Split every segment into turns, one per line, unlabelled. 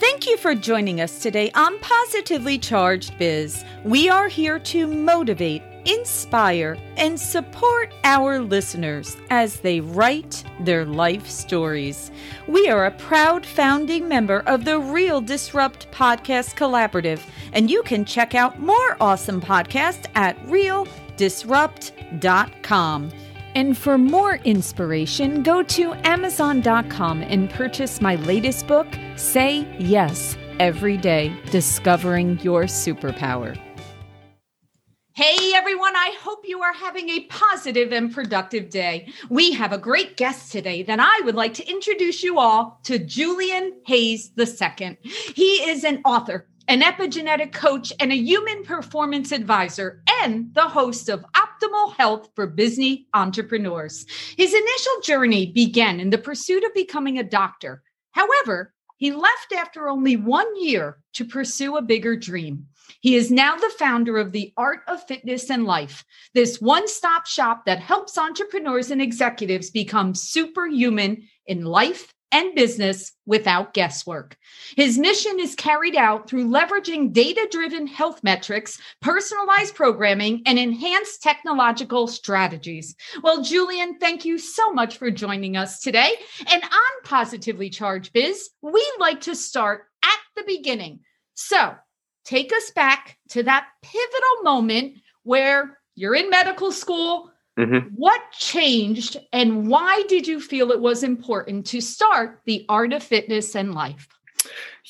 Thank you for joining us today on Positively Charged Biz. We are here to motivate, inspire, and support our listeners as they write their life stories. We are a proud founding member of the Real Disrupt Podcast Collaborative, and you can check out more awesome podcasts at realdisrupt.com. And for more inspiration, go to Amazon.com and purchase my latest book, Say Yes Every Day Discovering Your Superpower. Hey everyone, I hope you are having a positive and productive day. We have a great guest today that I would like to introduce you all to Julian Hayes II. He is an author, an epigenetic coach, and a human performance advisor, and the host of Optimal Health for Business Entrepreneurs. His initial journey began in the pursuit of becoming a doctor. However, he left after only one year to pursue a bigger dream. He is now the founder of the Art of Fitness and Life, this one stop shop that helps entrepreneurs and executives become superhuman in life and business without guesswork. His mission is carried out through leveraging data driven health metrics, personalized programming, and enhanced technological strategies. Well, Julian, thank you so much for joining us today. And on Positively Charged Biz, we like to start at the beginning. So take us back to that pivotal moment where you're in medical school Mm-hmm. What changed and why did you feel it was important to start the art of fitness and life?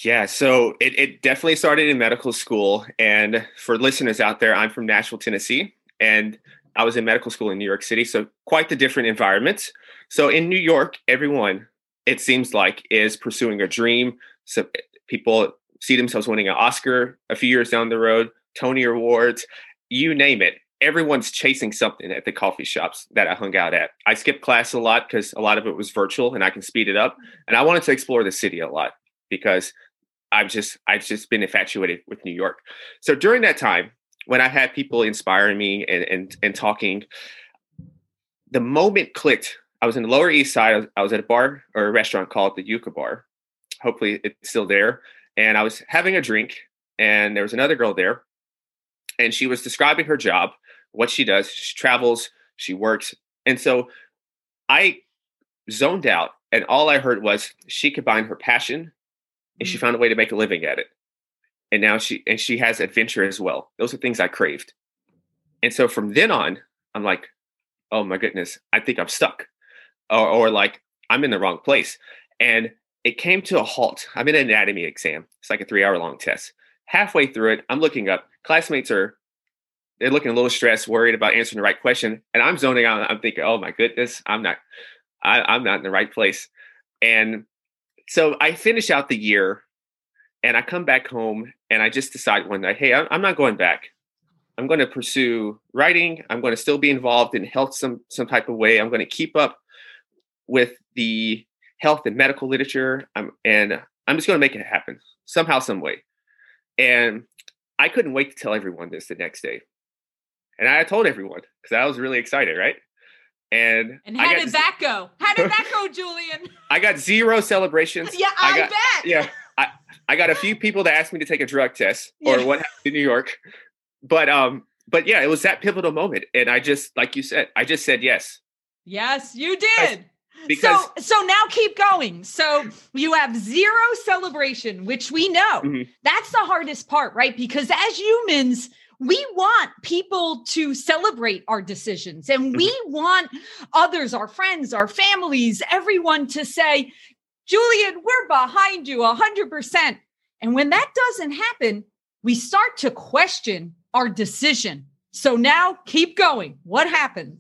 Yeah, so it, it definitely started in medical school. And for listeners out there, I'm from Nashville, Tennessee, and I was in medical school in New York City. So quite the different environment. So in New York, everyone, it seems like, is pursuing a dream. So people see themselves winning an Oscar a few years down the road, Tony Awards, you name it everyone's chasing something at the coffee shops that I hung out at. I skipped class a lot because a lot of it was virtual and I can speed it up. Mm-hmm. And I wanted to explore the city a lot because I've just I've just been infatuated with New York. So during that time, when I had people inspiring me and and, and talking, the moment clicked. I was in the Lower East Side. I was at a bar or a restaurant called the Yuca Bar. Hopefully, it's still there. And I was having a drink, and there was another girl there, and she was describing her job what she does. She travels, she works. And so I zoned out, and all I heard was she combined her passion and she mm. found a way to make a living at it. And now she and she has adventure as well. Those are things I craved. And so from then on, I'm like, oh my goodness, I think I'm stuck. Or, or like I'm in the wrong place. And it came to a halt. I'm in an anatomy exam. It's like a three hour long test. Halfway through it, I'm looking up. Classmates are they're looking a little stressed, worried about answering the right question, and I'm zoning out. I'm thinking, oh my goodness, I'm not, I, I'm not in the right place. And so I finish out the year, and I come back home, and I just decide one night, hey, I'm not going back. I'm going to pursue writing. I'm going to still be involved in health some some type of way. I'm going to keep up with the health and medical literature. I'm, and I'm just going to make it happen somehow, some way. And I couldn't wait to tell everyone this the next day. And I told everyone because I was really excited, right? And
and how did that go? How did that go, Julian?
I got zero celebrations.
Yeah, I,
I got,
bet.
Yeah, I, I got a few people that asked me to take a drug test or yeah. what happened in New York, but um, but yeah, it was that pivotal moment, and I just like you said, I just said yes.
Yes, you did. Because so so now keep going. So you have zero celebration, which we know mm-hmm. that's the hardest part, right? Because as humans we want people to celebrate our decisions and we mm-hmm. want others, our friends, our families, everyone to say, Julian, we're behind you 100%. And when that doesn't happen, we start to question our decision. So now keep going. What happened?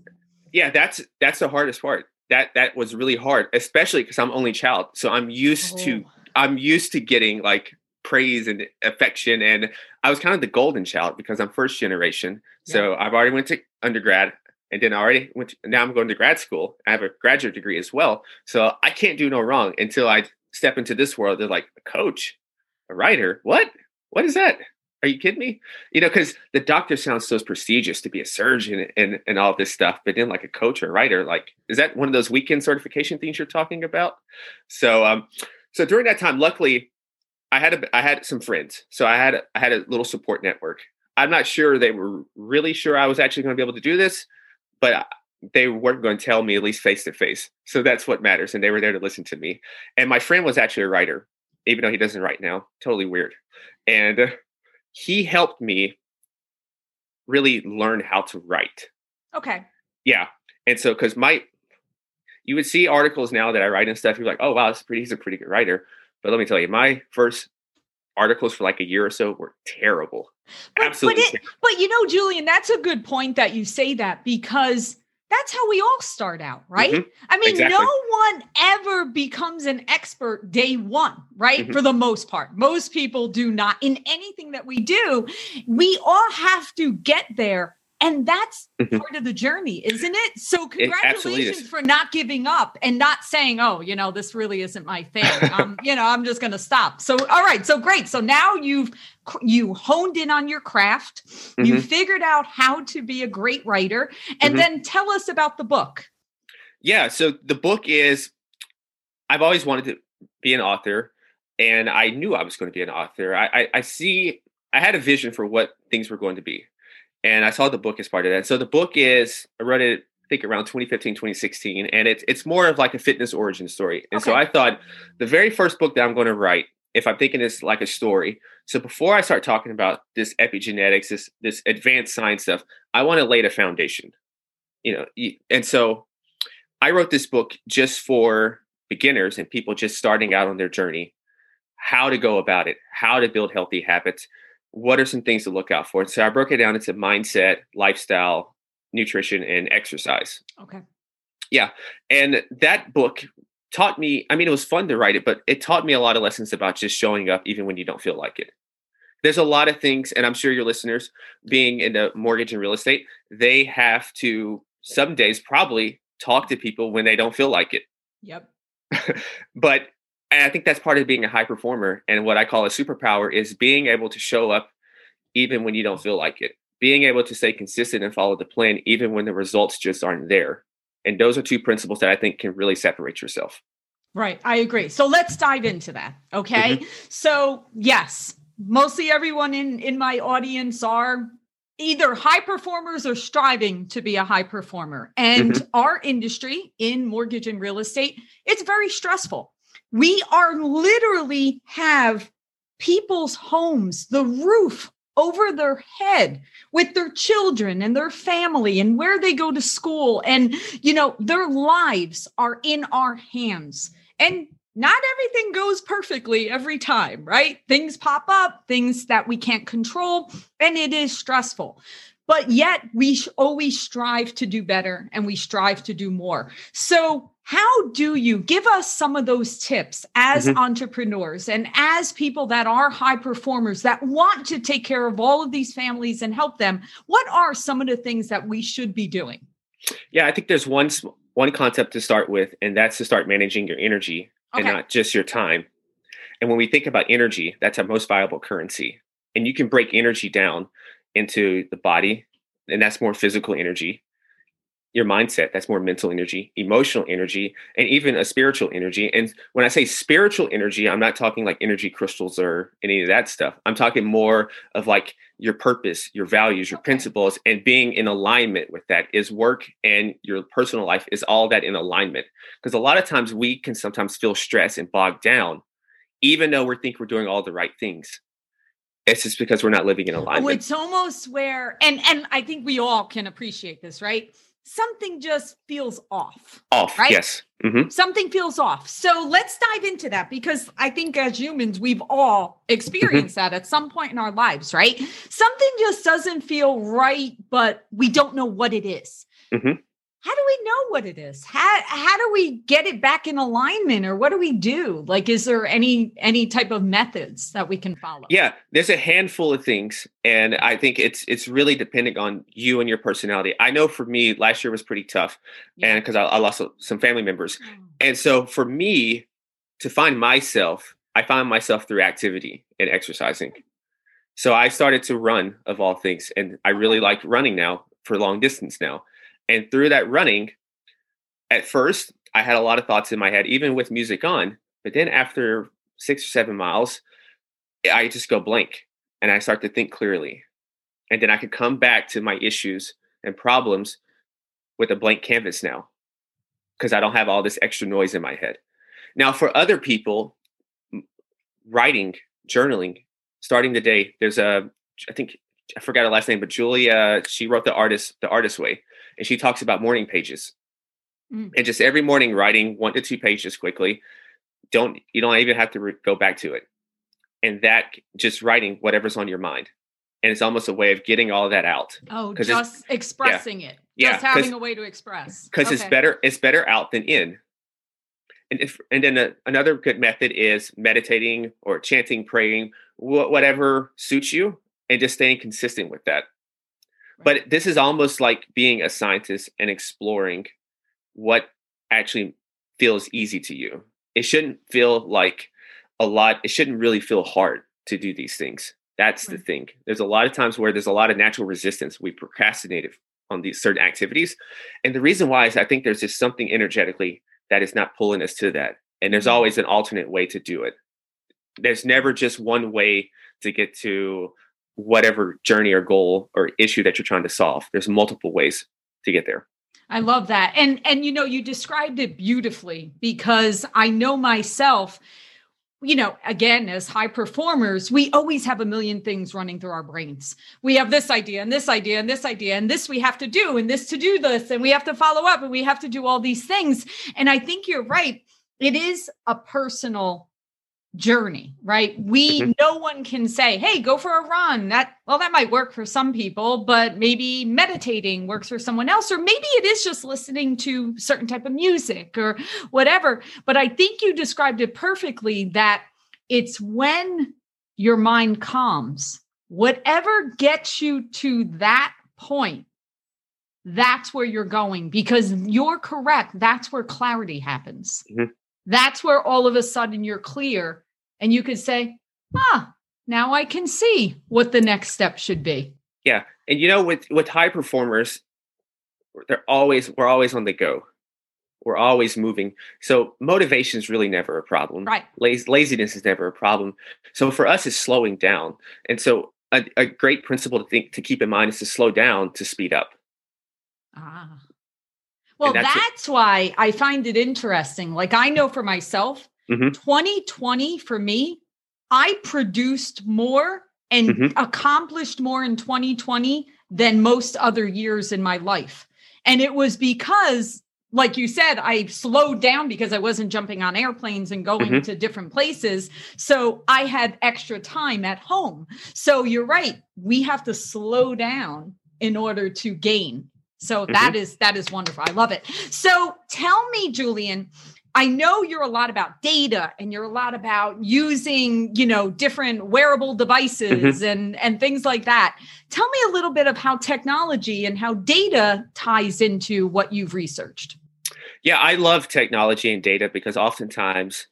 Yeah, that's that's the hardest part. That that was really hard, especially because I'm only child. So I'm used oh. to I'm used to getting like praise and affection and i was kind of the golden child because i'm first generation. So i've already went to undergrad and then I already went to, now i'm going to grad school. I have a graduate degree as well. So i can't do no wrong until i step into this world they're like a coach a writer. What? What is that? Are you kidding me? You know because the doctor sounds so prestigious to be a surgeon and and all this stuff but then like a coach or a writer like is that one of those weekend certification things you're talking about? So um so during that time luckily I had a I had some friends, so I had I had a little support network. I'm not sure they were really sure I was actually going to be able to do this, but they weren't going to tell me at least face to face. So that's what matters, and they were there to listen to me. And my friend was actually a writer, even though he doesn't write now. Totally weird, and uh, he helped me really learn how to write.
Okay.
Yeah, and so because my you would see articles now that I write and stuff. You're like, oh wow, this pretty, he's a pretty good writer. But let me tell you, my first articles for like a year or so were terrible.
But,
Absolutely.
But, it, but you know, Julian, that's a good point that you say that because that's how we all start out, right?
Mhm.
I mean,
Exactly.
no one ever becomes an expert day one, right?
Mhm.
For the most part, most people do not. In anything that we do, we all have to get there. And that's
Mhm.
part of the journey, isn't it? So,
It
congratulations for not giving up and not saying, "Oh, you know, this really isn't my thing." um, you know, I'm just going to stop. So, all right, so great. So now you've you honed in on your craft. You
Mhm.
figured out how to be a great writer, and
Mhm.
then tell us about the book.
Yeah. So the book is, I've always wanted to be an author, and I knew I was going to be an author. I, I, I see, I had a vision for what things were going to be, and I saw the book as part of that. So the book is, I wrote it, I think around 2015, 2016, and it's it's more of like a fitness origin story. And so I thought the very first book that I'm going to write, if I'm thinking it's like a story. So before I start talking about this epigenetics, this this advanced science stuff, I want to lay the foundation. You know, and so I wrote this book just for beginners and people just starting out on their journey. How to go about it, how to build healthy habits, what are some things to look out for. So I broke it down into mindset, lifestyle, nutrition, and exercise.
Okay. Yeah.
And that book taught me, I mean, it was fun to write it, but it taught me a lot of lessons about just showing up even when you don't feel like it. There's a lot of things, and I'm sure your listeners, being in the mortgage and real estate, they have to some days probably talk to people when they don't feel like it.
Yep.
but and I think that's part of being a high performer. And what I call a superpower is being able to show up even when you don't feel like it, being able to stay consistent and follow the plan even when the results just aren't there. And those are two principles that I think can really separate yourself.
Right. I agree. So let's dive into that. Okay. Mm-hmm. So, yes, mostly everyone in in my audience are either high performers or striving to be a high performer. And mm-hmm. our industry in mortgage and real estate, it's very stressful. We are literally have people's homes, the roof over their head with their children and their family and where they go to school and you know their lives are in our hands and not everything goes perfectly every time, right? Things pop up, things that we can't control, and it is stressful. But yet we always strive to do better and we strive to do more. So, how do you give us some of those tips as
Mhm.
entrepreneurs and as people that are high performers that want to take care of all of these families and help them? What are some of the things that we should be doing?
Yeah, I think there's one one concept to start with, and that's to start managing your energy and not just your time. And when we think about energy, that's our most valuable currency. And you can break energy down into the body, and that's more physical energy. Your mindset, that's more mental energy, emotional energy, and even a spiritual energy. And when I say spiritual energy, I'm not talking like energy crystals or any of that stuff. I'm talking more of like your purpose, your values, your principles, and being in alignment with that is work and your personal life is all that in alignment. Because a lot of times we can sometimes feel stressed and bogged down, even though we think we're doing all the right things. It's just because we're not living in
Oh,
alignment.
it's almost where, and and I think we all can appreciate this, right? Something just feels off.
Off.
right?
Yes. hmm
Something feels off. So let's dive into that because I think as humans, we've all experienced that at some point in our lives, right? Something just doesn't feel right, but we don't know what it is.
Mhm.
How do we know what it is? How how do we get it back in alignment, or what do we do? Like, is there any any type of methods that we can follow?
Yeah, there's a handful of things, and I think it's it's really depending on you and your personality. I know for me, last year was pretty tough,
Yeah.
and because I, I lost some family members,
Mm.
and so for me to find myself, I found myself through activity and exercising. So I started to run of all things, and I really like running now for long distance now. And through that running, at first I had a lot of thoughts in my head, even with music on. But then after six or seven miles, I just go blank and I start to think clearly. And then I could come back to my issues and problems with a blank canvas now because I don't have all this extra noise in my head. Now, for other people, writing, journaling, starting the day, there's a, I think, I forgot her last name, but Julia, she wrote the artist, the artist way, and she talks about morning pages. Mm. And just every morning writing one to two pages quickly. Don't, you don't even have to re- go back to it. And that just writing whatever's on your mind. And it's almost a way of getting all of that out.
Oh, just expressing yeah. it yeah, just having a way to express
because okay. it's better it's better out than in and if and then a, another good method is meditating or chanting praying wh- whatever suits you and just staying consistent with that. But this is almost like being a scientist and exploring what actually feels easy to you it shouldn't feel like a lot it shouldn't really feel hard to do these things that's the thing there's a lot of times where there's a lot of natural resistance we procrastinate on these certain activities. And the reason why is I think there's just something energetically that is not pulling us to that. And there's mm-hmm. always an alternate way to do it. There's never just one way to get to whatever journey or goal or issue that you're trying to solve. There's multiple ways to get there.
I love that. And and you know, you described it beautifully because I know myself you know, again, as high performers, we always have a million things running through our brains. We have this idea and this idea and this idea and this we have to do and this to do this and we have to follow up and we have to do all these things. And I think you're right. It is a personal journey, right? We mm-hmm. no one can say, "Hey, go for a run." That well that might work for some people, but maybe meditating works for someone else or maybe it is just listening to certain type of music or whatever. But I think you described it perfectly that it's when your mind calms, whatever gets you to that point, that's where you're going because you're correct. That's where clarity happens. Mm-hmm. That's where all of a sudden you're clear and you could say, ah, now I can see what the next step should be.
Yeah. And you know, with with high performers, they're always we're always on the go. We're always moving. So motivation is really never a problem.
Right.
Laz- laziness is never a problem. So for us, it's slowing down. And so a, a great principle to think to keep in mind is to slow down to speed up.
Ah. Well, that's, that's why I find it interesting. Like I know for myself, Mm-hmm. 2020 for me, I produced more and mm-hmm. accomplished more in 2020 than most other years in my life. And it was because, like you said, I slowed down because I wasn't jumping on airplanes and going mm-hmm. to different places. So I had extra time at home. So you're right. We have to slow down in order to gain. So that mm-hmm. is that is wonderful. I love it. So tell me, Julian, I know you're a lot about data and you're a lot about using, you know, different wearable devices mm-hmm. and and things like that. Tell me a little bit of how technology and how data ties into what you've researched.
Yeah, I love technology and data because oftentimes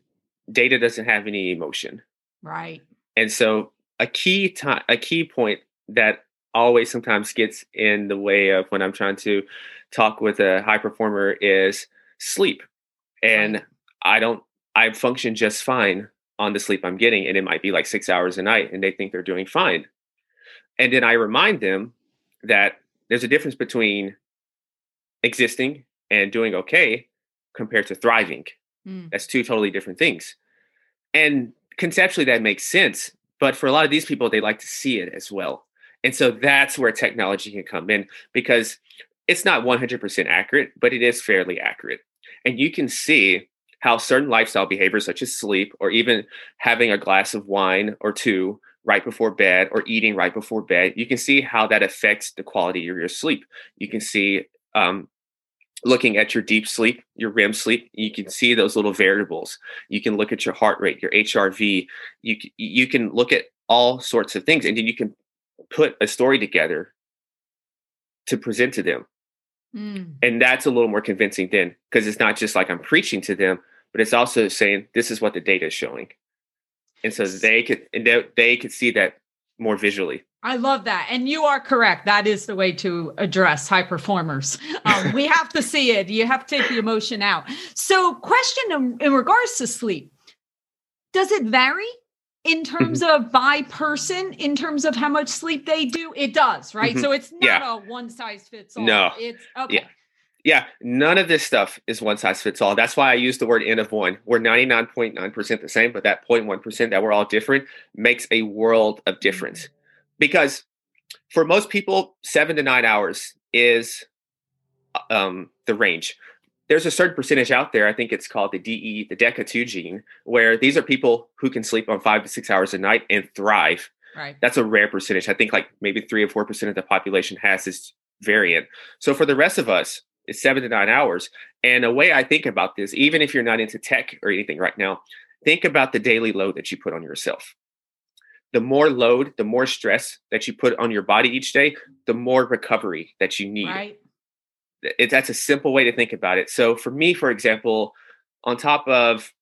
data doesn't have any emotion.
Right.
And so a key time a key point that always sometimes gets in the way of when I'm trying to talk with a high performer is sleep and. I don't I function just fine on the sleep I'm getting, and it might be like six hours a night, and they think they're doing fine. And then I remind them that there's a difference between existing and doing okay compared to thriving. Mm. That's two totally different things. And conceptually, that makes sense. But for a lot of these people, they like to see it as well. And so that's where technology can come in because it's not 100% accurate, but it is fairly accurate. And you can see how certain lifestyle behaviors, such as sleep or even having a glass of wine or two right before bed or eating right before bed, you can see how that affects the quality of your sleep. You can see, um, looking at your deep sleep, your REM sleep, you can see those little variables. You can look at your heart rate, your HRV. You you can look at all sorts of things, and then you can put a story together to present to them. Mm. And that's a little more convincing then because it's not just like I'm preaching to them, but it's also saying this is what the data is showing. And so they could and they, they could see that more visually.
I love that. And you are correct. That is the way to address high performers. Um, we have to see it. You have to take the emotion out. So, question in, in regards to sleep does it vary in terms
Mm-hmm.
of by person, in terms of how much sleep they do? It does, right?
Mhm.
So it's not
Yeah.
a one size fits all.
No.
It's okay.
Yeah, none of this stuff is one size fits all. That's why I use the word N of one. We're 99.9% the same, but that 0.1% that we're all different makes a world of difference. Because for most people, seven to nine hours is um, the range. There's a certain percentage out there, I think it's called the DE, the DEC2 gene, where these are people who can sleep on five to six hours a night and thrive.
Right.
That's a rare percentage. I think like maybe three or four percent of the population has this variant. So for the rest of us, it's seven to nine hours. And a way I think about this, even if you're not into tech or anything right now, think about the daily load that you put on yourself. The more load, the more stress that you put on your body each day, the more recovery that you need
Right.
It, that's a simple way to think about it. So for me, for example, on top of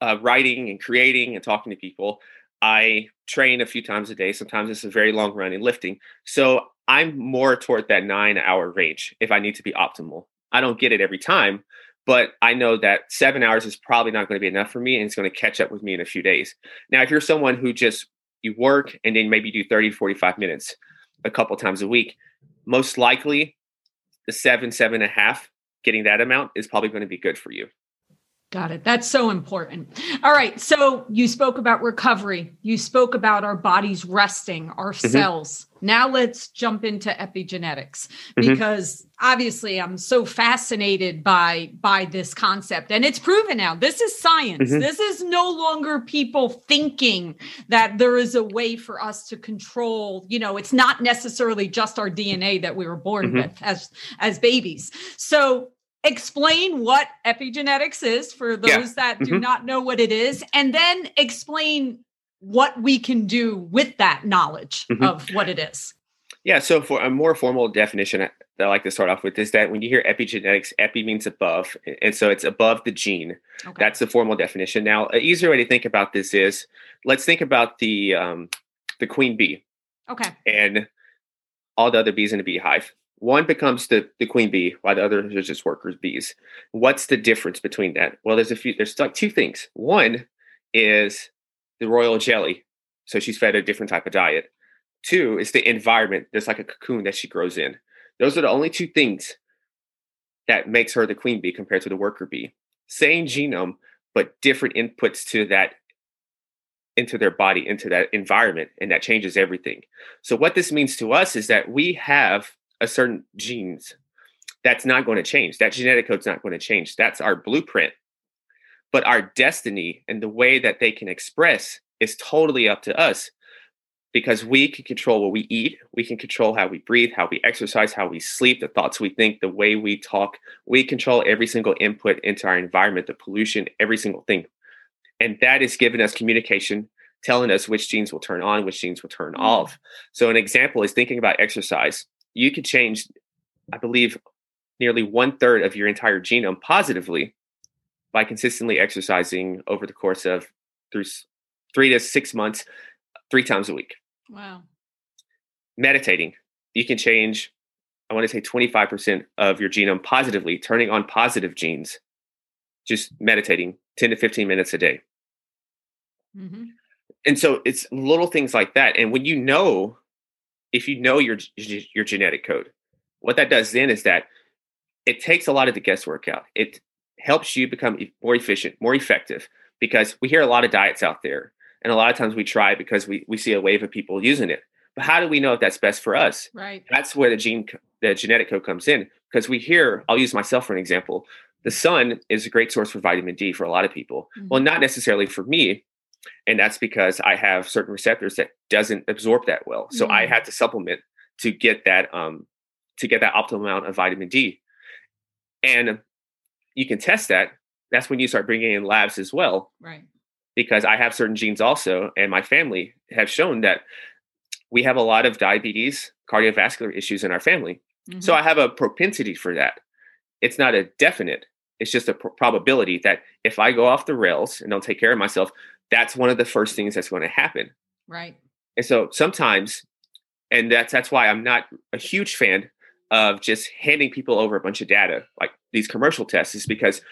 uh, writing and creating and talking to people, I train a few times a day. Sometimes it's a very long run and lifting. So I'm more toward that nine hour range if I need to be optimal. I don't get it every time, but I know that seven hours is probably not going to be enough for me and it's going to catch up with me in a few days. Now, if you're someone who just you work and then maybe do 30 45 minutes a couple times a week, most likely the seven, seven and a half, getting that amount is probably going to be good for you.
Got it. That's so important. All right. So you spoke about recovery. You spoke about our bodies resting, our
Mm-hmm.
cells. Now let's jump into epigenetics
Mhm.
because obviously I'm so fascinated by by this concept and it's proven now. This is science.
Mhm.
This is no longer people thinking that there is a way for us to control, you know, it's not necessarily just our DNA that we were born
Mhm.
with as as babies. So explain what epigenetics is for those
Yeah.
that do
Mhm.
not know what it is and then explain what we can do with that knowledge
Mhm.
of what it is
Yeah. So for a more formal definition that I like to start off with is that when you hear epigenetics, epi means above. And so it's above the gene.
okay
That's the formal definition. Now, an easier way to think about this is let's think about the um, the queen bee
okay
and all the other bees in the beehive. One becomes the, the queen bee, while the other is just workers' bees. What's the difference between that? Well, there's a few. There's like two things. One is the royal jelly, so she's fed a different type of diet. Two is the environment. There's like a cocoon that she grows in. Those are the only two things that makes her the queen bee compared to the worker bee. Same genome, but different inputs to that into their body, into that environment, and that changes everything. So what this means to us is that we have a certain genes that's not going to change. That genetic code's not going to change. That's our blueprint. But our destiny and the way that they can express is totally up to us because we can control what we eat, we can control how we breathe, how we exercise, how we sleep, the thoughts we think, the way we talk. We control every single input into our environment, the pollution, every single thing. And that is giving us communication, telling us which genes will turn on, which genes will turn
Mm.
off. So, an example is thinking about exercise. You could change, I believe, nearly one third of your entire genome positively by consistently exercising over the course of through three to six months, three times a week.
wow
Meditating, you can change, I want to say 25% of your genome positively, turning on positive genes, just meditating 10 to 15 minutes a day.
Mhm.
and so it's little things like that and when you know if you know your your genetic code. What that does then is that it takes a lot of the guesswork out. It helps you become more efficient more effective because we hear a lot of diets out there and a lot of times we try because we, we see a wave of people using it. But how do we know if that's best for us?
Right.
That's where the gene the genetic code comes in because we hear i'll use myself for an example the sun is a great source for vitamin d for a lot of people. Well
Mhm.
not necessarily for me and that's because i have certain receptors that doesn't absorb that well so i
Mm.
had to supplement to get that um to get that optimal amount of vitamin d and you can test that that's when you start bringing in labs as well
right
because I have certain genes also, and my family have shown that we have a lot of diabetes, cardiovascular issues in our family. So
Mhm.
I have a propensity for that. It's not a definite, it's just a pr- probability that if I go off the rails and don't take care of myself, that's one of the first things that's going to happen.
right
And so sometimes, and that's that's why I'm not a huge fan of just handing people over a bunch of data like these commercial tests, is because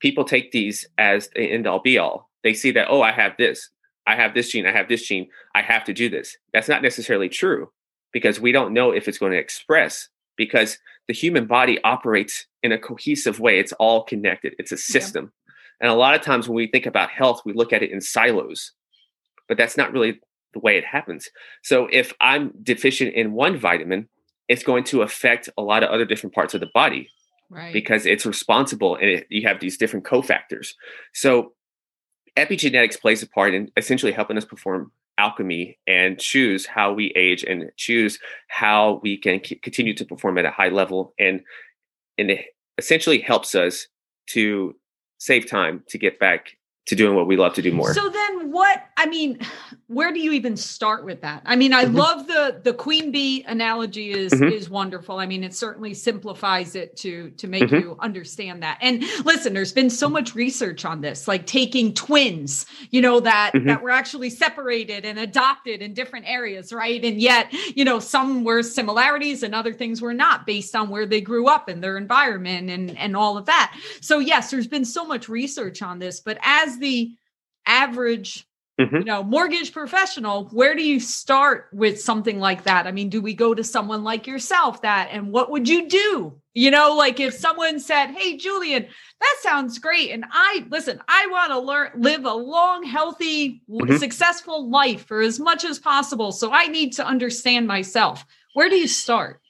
people take these as the end all be all. They see that, oh, I have this. I have this gene, I have this gene, I have to do this. That's not necessarily true because we don't know if it's going to express because the human body operates in a cohesive way. It's all connected, it's a system. And a lot of times when we think about health, we look at it in silos, but that's not really the way it happens. So if I'm deficient in one vitamin, it's going to affect a lot of other different parts of the body
right.
because it's responsible and it, you have these different cofactors. So epigenetics plays a part in essentially helping us perform alchemy and choose how we age and choose how we can c- continue to perform at a high level and and it essentially helps us to save time to get back to doing what we love to do more.
So then what I mean, where do you even start with that? I mean, I mm-hmm. love the the queen bee analogy is mm-hmm. is wonderful. I mean, it certainly simplifies it to to make mm-hmm. you understand that. And listen, there's been so much research on this, like taking twins, you know, that mm-hmm. that were actually separated and adopted in different areas, right? And yet, you know, some were similarities and other things were not based on where they grew up and their environment and and all of that. So yes, there's been so much research on this, but as the average Mm-hmm. you know mortgage professional where do you start with something like that i mean do we go to someone like yourself that and what would you do you know like if someone said hey julian that sounds great and i listen i want to learn live a long healthy mm-hmm. successful life for as much as possible so i need to understand myself where do you start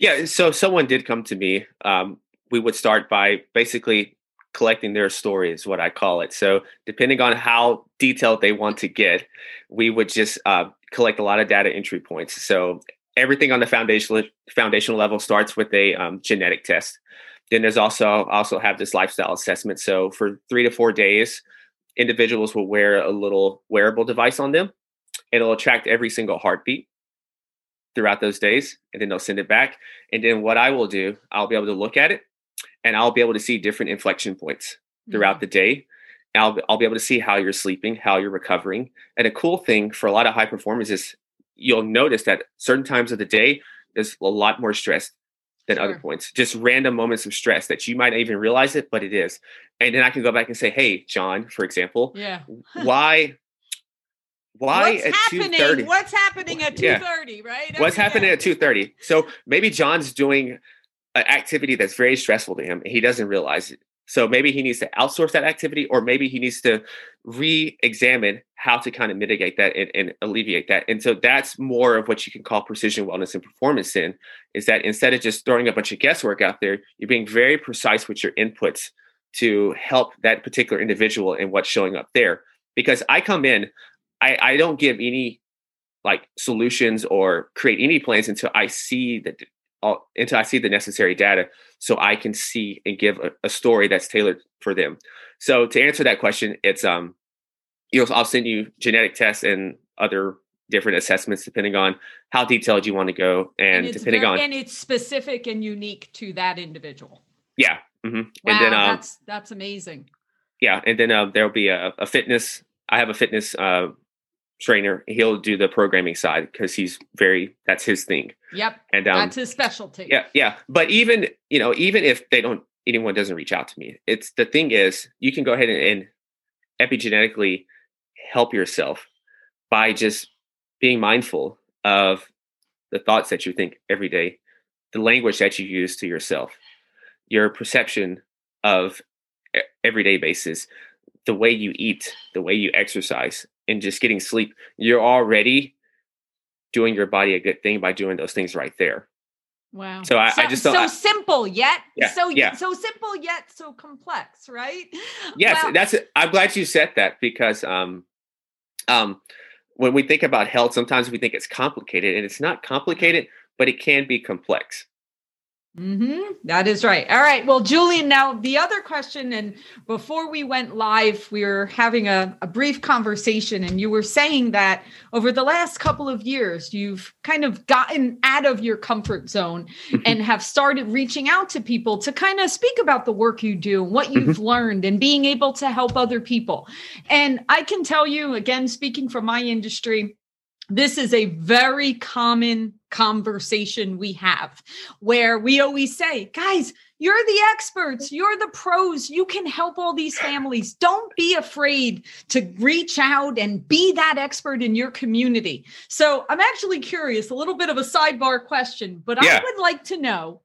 yeah so someone did come to me um, we would start by basically collecting their story is what I call it. So depending on how detailed they want to get, we would just uh, collect a lot of data entry points. So everything on the foundational foundational level starts with a um, genetic test. Then there's also also have this lifestyle assessment. So for three to four days, individuals will wear a little wearable device on them. It'll track every single heartbeat throughout those days, and then they'll send it back. And then what I will do, I'll be able to look at it and I'll be able to see different inflection points throughout mm-hmm. the day. I'll, I'll be able to see how you're sleeping, how you're recovering. And a cool thing for a lot of high performers is you'll notice that certain times of the day, there's a lot more stress than sure. other points, just random moments of stress that you might not even realize it, but it is. And then I can go back and say, hey, John, for example,
yeah,
why why
what's at happening? What's happening at 2:30, yeah. right?
Every what's day. happening at 2:30? So maybe John's doing activity that's very stressful to him and he doesn't realize it. So maybe he needs to outsource that activity, or maybe he needs to re-examine how to kind of mitigate that and, and, alleviate that. And so that's more of what you can call precision wellness and performance in, is that instead of just throwing a bunch of guesswork out there, you're being very precise with your inputs to help that particular individual and what's showing up there. Because I come in, I, I don't give any like solutions or create any plans until I see that all, until I see the necessary data so I can see and give a, a, story that's tailored for them. So to answer that question, it's um you know I'll send you genetic tests and other different assessments depending on how detailed you want to go and, and depending very, on
and it's specific and unique to that individual.
Yeah. Mm-hmm.
Wow, and then um, that's that's amazing.
Yeah, and then uh, there'll be a, a, fitness. I have a fitness uh, trainer. He'll do the programming side because he's very that's his thing.
Yep. And um, that's his specialty.
Yeah, yeah. But even you know, even if they don't, anyone doesn't reach out to me. It's the thing is, you can go ahead and, and epigenetically help yourself by just being mindful of the thoughts that you think every day, the language that you use to yourself, your perception of everyday basis, the way you eat, the way you exercise, and just getting sleep, you're already doing your body a good thing by doing those things right there.
Wow.
So I, so, I just
so
I,
simple yet
yeah,
so
yeah.
so simple yet so complex, right?
Yes, well, that's I'm glad you said that because um um when we think about health, sometimes we think it's complicated and it's not complicated, but it can be complex.
Mm-hmm. That is right. All right. Well, Julian, now the other question, and before we went live, we were having a, a, brief conversation, and you were saying that over the last couple of years, you've kind of gotten out of your comfort zone and have started reaching out to people to kind of speak about the work you do, what you've mm-hmm. learned, and being able to help other people. And I can tell you, again, speaking from my industry, this is a very common conversation we have where we always say, guys, You're the experts. You're the pros. You can help all these families. Don't be afraid to reach out and be that expert in your community. So I'm actually curious, a little bit of a sidebar question, but yeah. I would like to know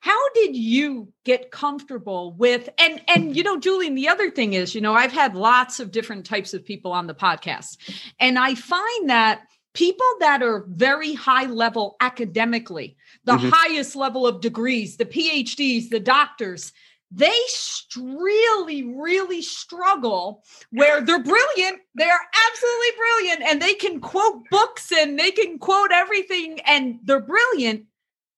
how did you get comfortable with and and you know Julian the other thing is you know I've had lots of different types of people on the podcast and I find that people that are very high level academically, the mm-hmm. highest level of degrees, the PhDs, the doctors, they really, really struggle where they're brilliant. They're absolutely brilliant and they can quote books and they can quote everything and they're brilliant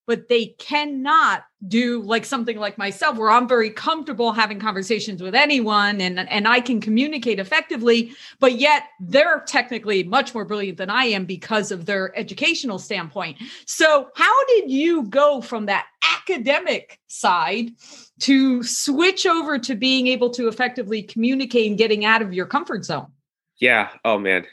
but they cannot do like something like myself where I'm very comfortable having conversations with anyone and and I can communicate effectively but yet they're technically much more brilliant than I am because of their educational standpoint. So how did you go from that academic side to switch over to being able to effectively communicate and getting out of your comfort zone?
Yeah, oh man.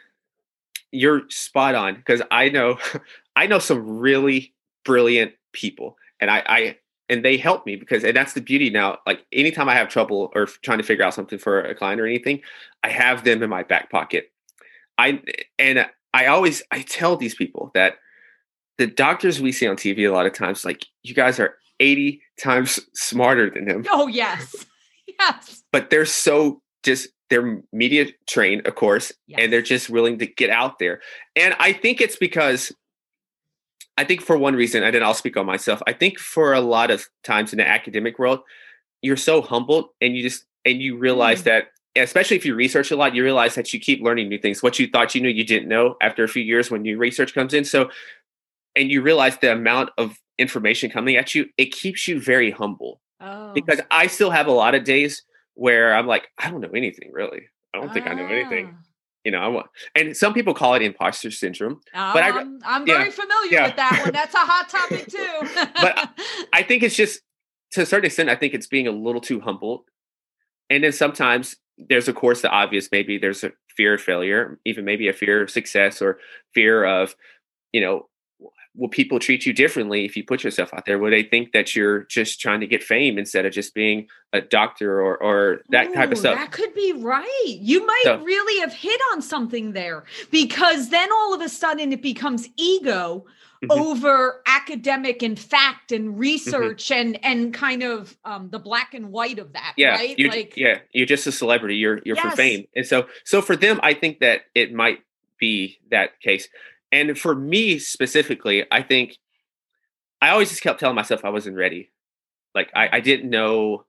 You're spot on because I know I know some really brilliant people and I, I and they help me because and that's the beauty now like anytime i have trouble or trying to figure out something for a client or anything i have them in my back pocket. I and i always i tell these people that the doctors we see on tv a lot of times like you guys are 80 times smarter than them
oh yes. Yes.
But they're so just they're media trained of course yes. and they're just willing to get out there. And i think it's because I think for one reason, and then I'll speak on myself. I think for a lot of times in the academic world, you're so humbled and you just and you realize mm. that especially if you research a lot, you realize that you keep learning new things. What you thought you knew, you didn't know after a few years when new research comes in. So, and you realize the amount of information coming at you, it keeps you very humble. Oh. Because I still have a lot of days where I'm like, I don't know anything really. I don't think I know anything. You know, I want, and some people call it imposter syndrome.
Um, but I, I'm, I'm very yeah, familiar yeah. with that one. That's a hot topic too.
but I think it's just to a certain extent, I think it's being a little too humble. And then sometimes there's, of course, the obvious. Maybe there's a fear of failure, even maybe a fear of success or fear of, you know, will people treat you differently if you put yourself out there? Will they think that you're just trying to get fame instead of just being a doctor or or that Ooh, type of stuff?
That could be right. You might so, really have hit on something there because then all of a sudden it becomes ego mm-hmm. over academic and fact and mm-hmm. research mm-hmm. and and kind of um, the black and white of that.
Yeah,
right?
You're, like yeah, you're just a celebrity. You're you're yes. for fame, and so so for them, I think that it might be that case. And for me specifically, I think I always just kept telling myself I wasn't ready. Like I, I mm-hmm. didn't know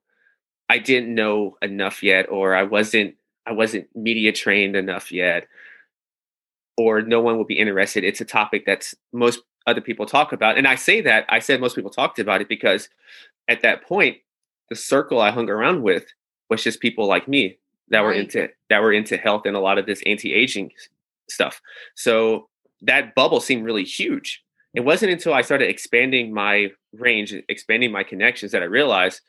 I didn't know enough yet, or I wasn't I wasn't media trained enough yet, or no one would be interested. It's a topic that's most other people talk about. And I say that, I said most people talked about it because at that point, the circle I hung around with was just people like me that right. were into that were into health and a lot of this anti-aging stuff. So that bubble seemed really huge. It wasn't until I started expanding my range, expanding my connections that I realized,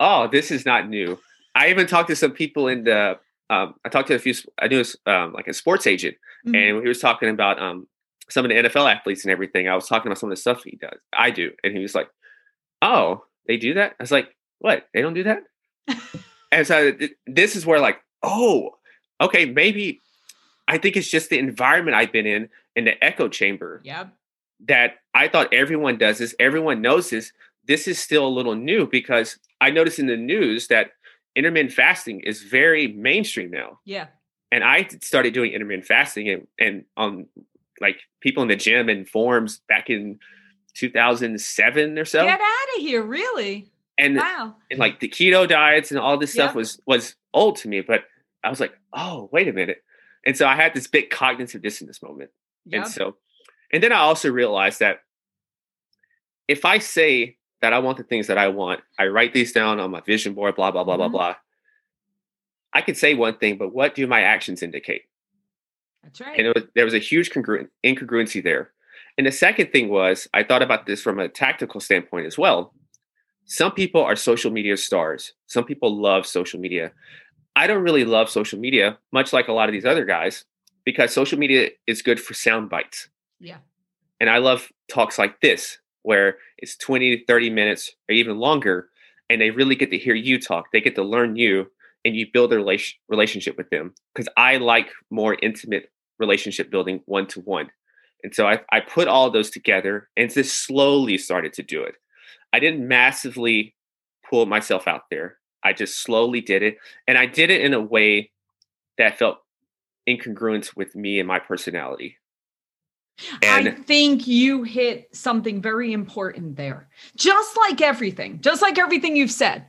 oh, this is not new. I even talked to some people in the, um, I talked to a few, I knew um, like a sports agent, mm-hmm. and he was talking about um, some of the NFL athletes and everything. I was talking about some of the stuff he does, I do. And he was like, oh, they do that? I was like, what? They don't do that? and so th- this is where like, oh, okay, maybe I think it's just the environment I've been in in the echo chamber.
Yep.
That I thought everyone does this, everyone knows this. This is still a little new because I noticed in the news that intermittent fasting is very mainstream now.
Yeah.
And I started doing intermittent fasting and, and on like people in the gym and forums back in 2007 or so.
Get out of here, really?
And wow. and like the keto diets and all this stuff yep. was was old to me, but I was like, oh, wait a minute. And so I had this big cognitive dissonance moment. Yep. And so, and then I also realized that if I say that I want the things that I want, I write these down on my vision board, blah, blah, blah, mm-hmm. blah, blah. I could say one thing, but what do my actions indicate?
That's right.
And was, there was a huge congruent, incongruency there. And the second thing was, I thought about this from a tactical standpoint as well. Some people are social media stars. Some people love social media. I don't really love social media, much like a lot of these other guys, because social media is good for sound bites.
Yeah.
And I love talks like this, where it's 20 to 30 minutes or even longer. and they really get to hear you talk. They get to learn you and you build a relation, relationship with them. Because I like more intimate relationship building one to one. And so I, I put all those together and just slowly started to do it. I didn't massively pull myself out there. I just slowly did it. And I did it in a way that felt incongruent with me and my personality.
And I think you hit something very important there. Just like everything, just like everything you've said,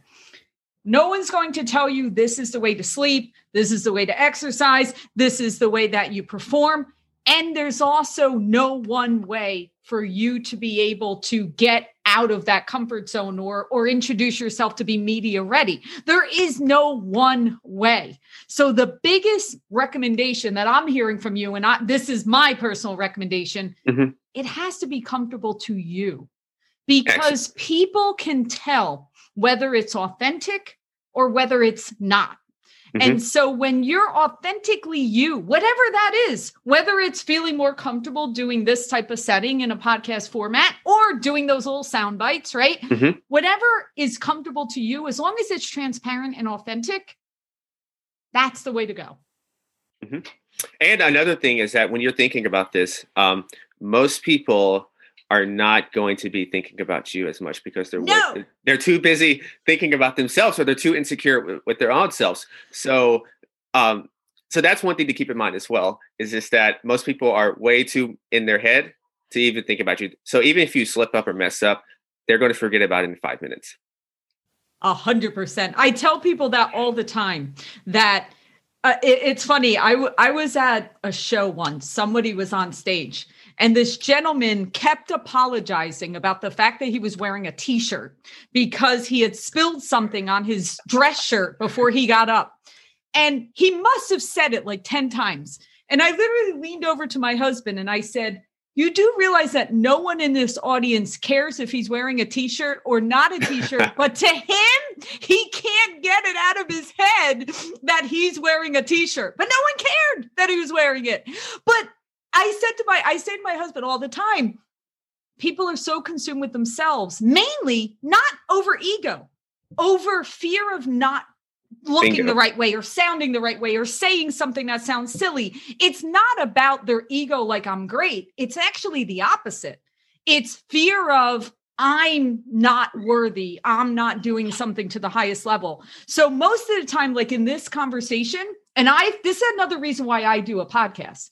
no one's going to tell you this is the way to sleep, this is the way to exercise, this is the way that you perform. And there's also no one way for you to be able to get out of that comfort zone or or introduce yourself to be media ready. There is no one way. So the biggest recommendation that I'm hearing from you and I, this is my personal recommendation, mm-hmm. it has to be comfortable to you. Because Excellent. people can tell whether it's authentic or whether it's not. Mm-hmm. And so when you're authentically you, whatever that is, whether it's feeling more comfortable doing this type of setting in a podcast format or doing those little sound bites, right? Mm-hmm. Whatever is comfortable to you, as long as it's transparent and authentic, that's the way to go.
Mm-hmm. And another thing is that when you're thinking about this, um, most people are not going to be thinking about you as much because they're
no.
they're too busy thinking about themselves or they're too insecure with, with their own selves. So um so that's one thing to keep in mind as well is just that most people are way too in their head to even think about you. So even if you slip up or mess up, they're going to forget about it in 5 minutes.
A hundred percent. I tell people that all the time that uh, it, it's funny. I, w- I was at a show once. Somebody was on stage and this gentleman kept apologizing about the fact that he was wearing a t shirt because he had spilled something on his dress shirt before he got up. And he must have said it like 10 times. And I literally leaned over to my husband and I said, you do realize that no one in this audience cares if he's wearing a t-shirt or not a t-shirt but to him he can't get it out of his head that he's wearing a t-shirt but no one cared that he was wearing it but I said to my I say to my husband all the time, people are so consumed with themselves, mainly not over ego, over fear of not looking Bingo. the right way or sounding the right way or saying something that sounds silly. It's not about their ego like I'm great. It's actually the opposite. It's fear of I'm not worthy. I'm not doing something to the highest level. So most of the time like in this conversation, and I this is another reason why I do a podcast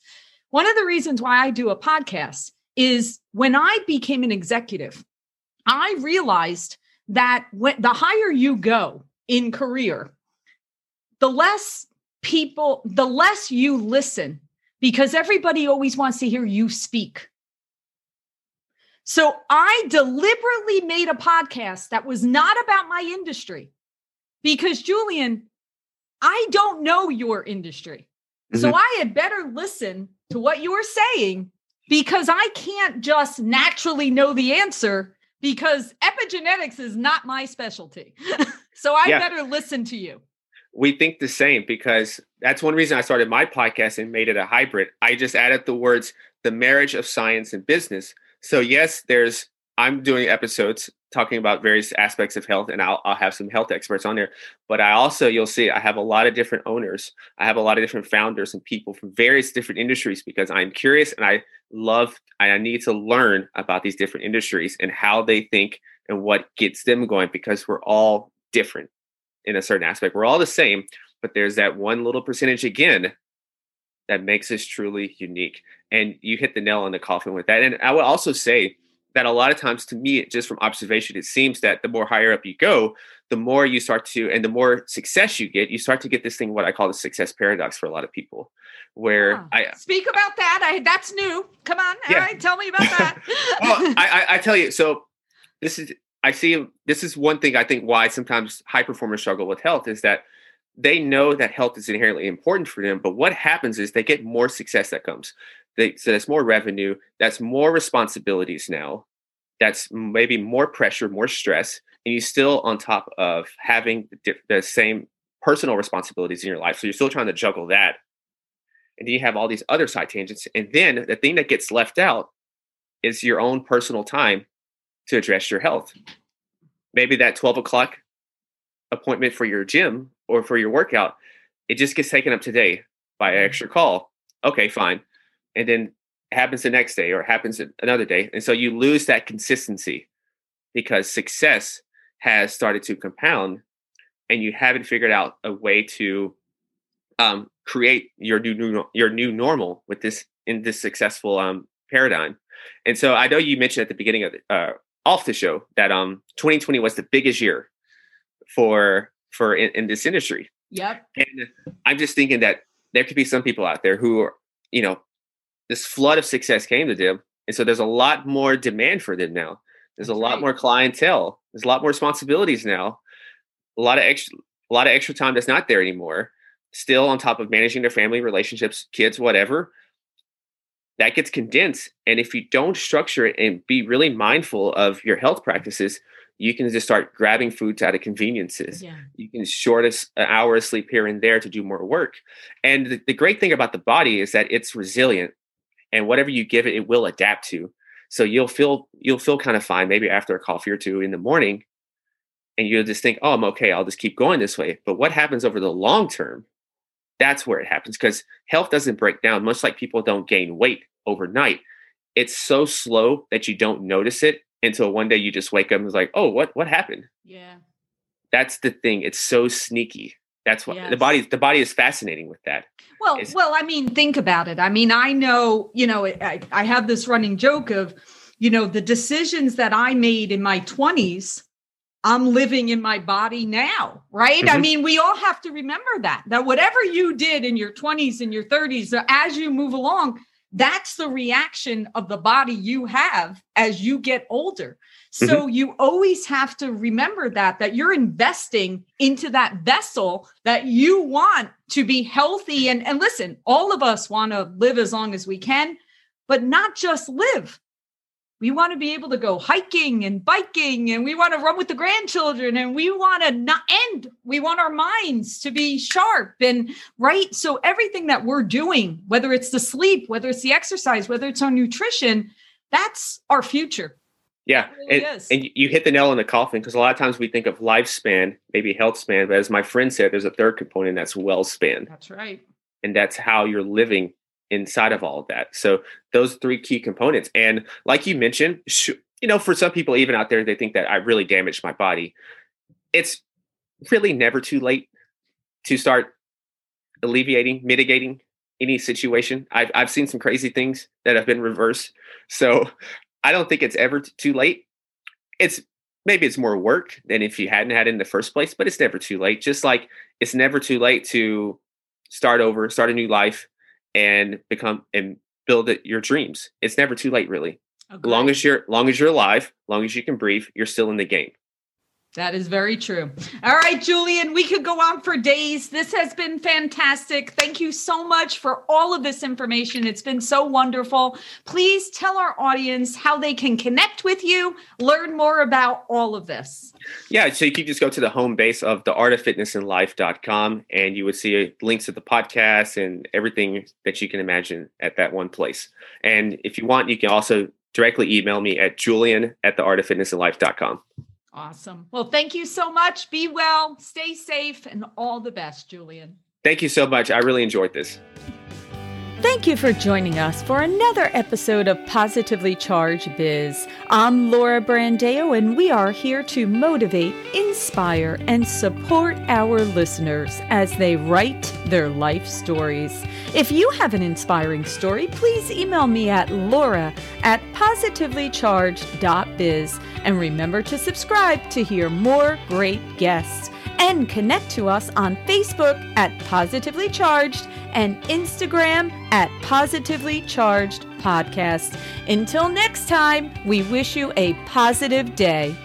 one of the reasons why I do a podcast is when I became an executive, I realized that when the higher you go in career, the less people, the less you listen because everybody always wants to hear you speak. So I deliberately made a podcast that was not about my industry because Julian, I don't know your industry. Mm-hmm. So I had better listen to what you were saying because I can't just naturally know the answer because epigenetics is not my specialty. so I yeah. better listen to you.
We think the same because that's one reason I started my podcast and made it a hybrid. I just added the words the marriage of science and business. So yes, there's I'm doing episodes talking about various aspects of health and I'll, I'll have some health experts on there but i also you'll see i have a lot of different owners. I have a lot of different founders and people from various different industries because i'm curious and i love i need to learn about these different industries and how they think and what gets them going because we're all different in a certain aspect. We're all the same but there's that one little percentage again that makes us truly unique and you hit the nail on the coffin with that. And i would also say that a lot of times to me just from observation it seems that the more higher up you go the more you start to and the more success you get you start to get this thing what i call the success paradox for a lot of people where ah, i
speak about that. I that's new. Come on. Yeah. all right tell me about that.
Well I, I, I tell you so this is i see this is one thing i think why sometimes high performers struggle with health is that they know that health is inherently important for them but what happens is they get more success that comes they, so that's more revenue. That's more responsibilities now. That's maybe more pressure, more stress, and you're still on top of having the, the same personal responsibilities in your life. So you're still trying to juggle that, and then you have all these other side tangents. And then the thing that gets left out is your own personal time to address your health. Maybe that 12 o'clock appointment for your gym or for your workout, it just gets taken up today by an mm-hmm. extra call. Okay, fine. And then happens the next day or happens another day. And so you lose that consistency because success has started to compound and you haven't figured out a way to um, create your new, new your new normal with this in this successful um, paradigm. And so I know you mentioned at the beginning of the, uh, off the show that um 2020 was the biggest year for for in, in this industry.
Yep.
And I'm just thinking that there could be some people out there who are, you know, this flood of success came to them. And so there's a lot more demand for them now. There's a lot more clientele. There's a lot more responsibilities now. A lot of extra a lot of extra time that's not there anymore. Still on top of managing their family, relationships, kids, whatever. That gets condensed. And if you don't structure it and be really mindful of your health practices, you can just start grabbing foods out of conveniences.
Yeah.
You can short an uh, hour of sleep here and there to do more work. And the, the great thing about the body is that it's resilient, and whatever you give it, it will adapt to. So you'll feel you'll feel kind of fine maybe after a coffee or two in the morning, and you'll just think, "Oh, I'm okay. I'll just keep going this way." But what happens over the long term? That's where it happens because health doesn't break down. Much like people don't gain weight overnight, it's so slow that you don't notice it until one day you just wake up and it's like, oh, what what happened?
Yeah.
That's the thing. It's so sneaky. That's what
Yes.
the body the body is fascinating with that.
Well,
Is-
well, I mean, think about it. I mean, I know, you know, I, I have this running joke of, you know, the decisions that I made in my 20s, I'm living in my body now, right? I
Mhm.
mean, we all have to remember that, that whatever you did in your 20s and your 30s, uh, as you move along, that's the reaction of the body you have as you get older. Mm-hmm. So you always have to remember that that you're investing into that vessel that you want to be healthy and and listen, all of us want to live as long as we can, but not just live. We want to be able to go hiking and biking and we want to run with the grandchildren and we want to not end. We want our minds to be sharp and right. So everything that we're doing, whether it's the sleep, whether it's the exercise, whether it's our nutrition, that's our future.
Yeah,
really
and, and you hit the nail on the coffin because a lot of times we think of lifespan, maybe health span, but as my friend said, there's a third component that's well span,
That's right.
and that's how you're living inside of all of that. So those three key components, and like you mentioned, sh- you know, for some people even out there, they think that I really damaged my body. It's really never too late to start alleviating, mitigating any situation. I've I've seen some crazy things that have been reversed. So I don't think it's ever t- too late. It's maybe it's more work than if you hadn't had it in the first place, but it's never too late. Just like it's never too late to start over, start a new life, and become and build it, your dreams. It's never too late, really. Long as you're long as you're alive, long as you can breathe, you're still in the game.
That is very true. All right, Julian, we could go on for days. This has been fantastic. Thank you so much for all of this information. It's been so wonderful. Please tell our audience how they can connect with you, learn more about all of this.
Yeah, so you can just go to the home base of the artoffitnessandlife.com and you would see links to the podcast and everything that you can imagine at that one place. And if you want, you can also directly email me at julian at the artoffitnessandlife.com.
Awesome. Well, thank you so much. Be well, stay safe, and all the best, Julian.
Thank you so much. I really enjoyed this.
Thank you for joining us for another episode of Positively Charged Biz. I'm Laura Brandeo, and we are here to motivate, inspire, and support our listeners as they write their life stories. If you have an inspiring story, please email me at laura at positivelycharged.biz. And remember to subscribe to hear more great guests and connect to us on Facebook at Positively Charged and Instagram at Positively Charged Podcast. Until next time, we wish you a positive day.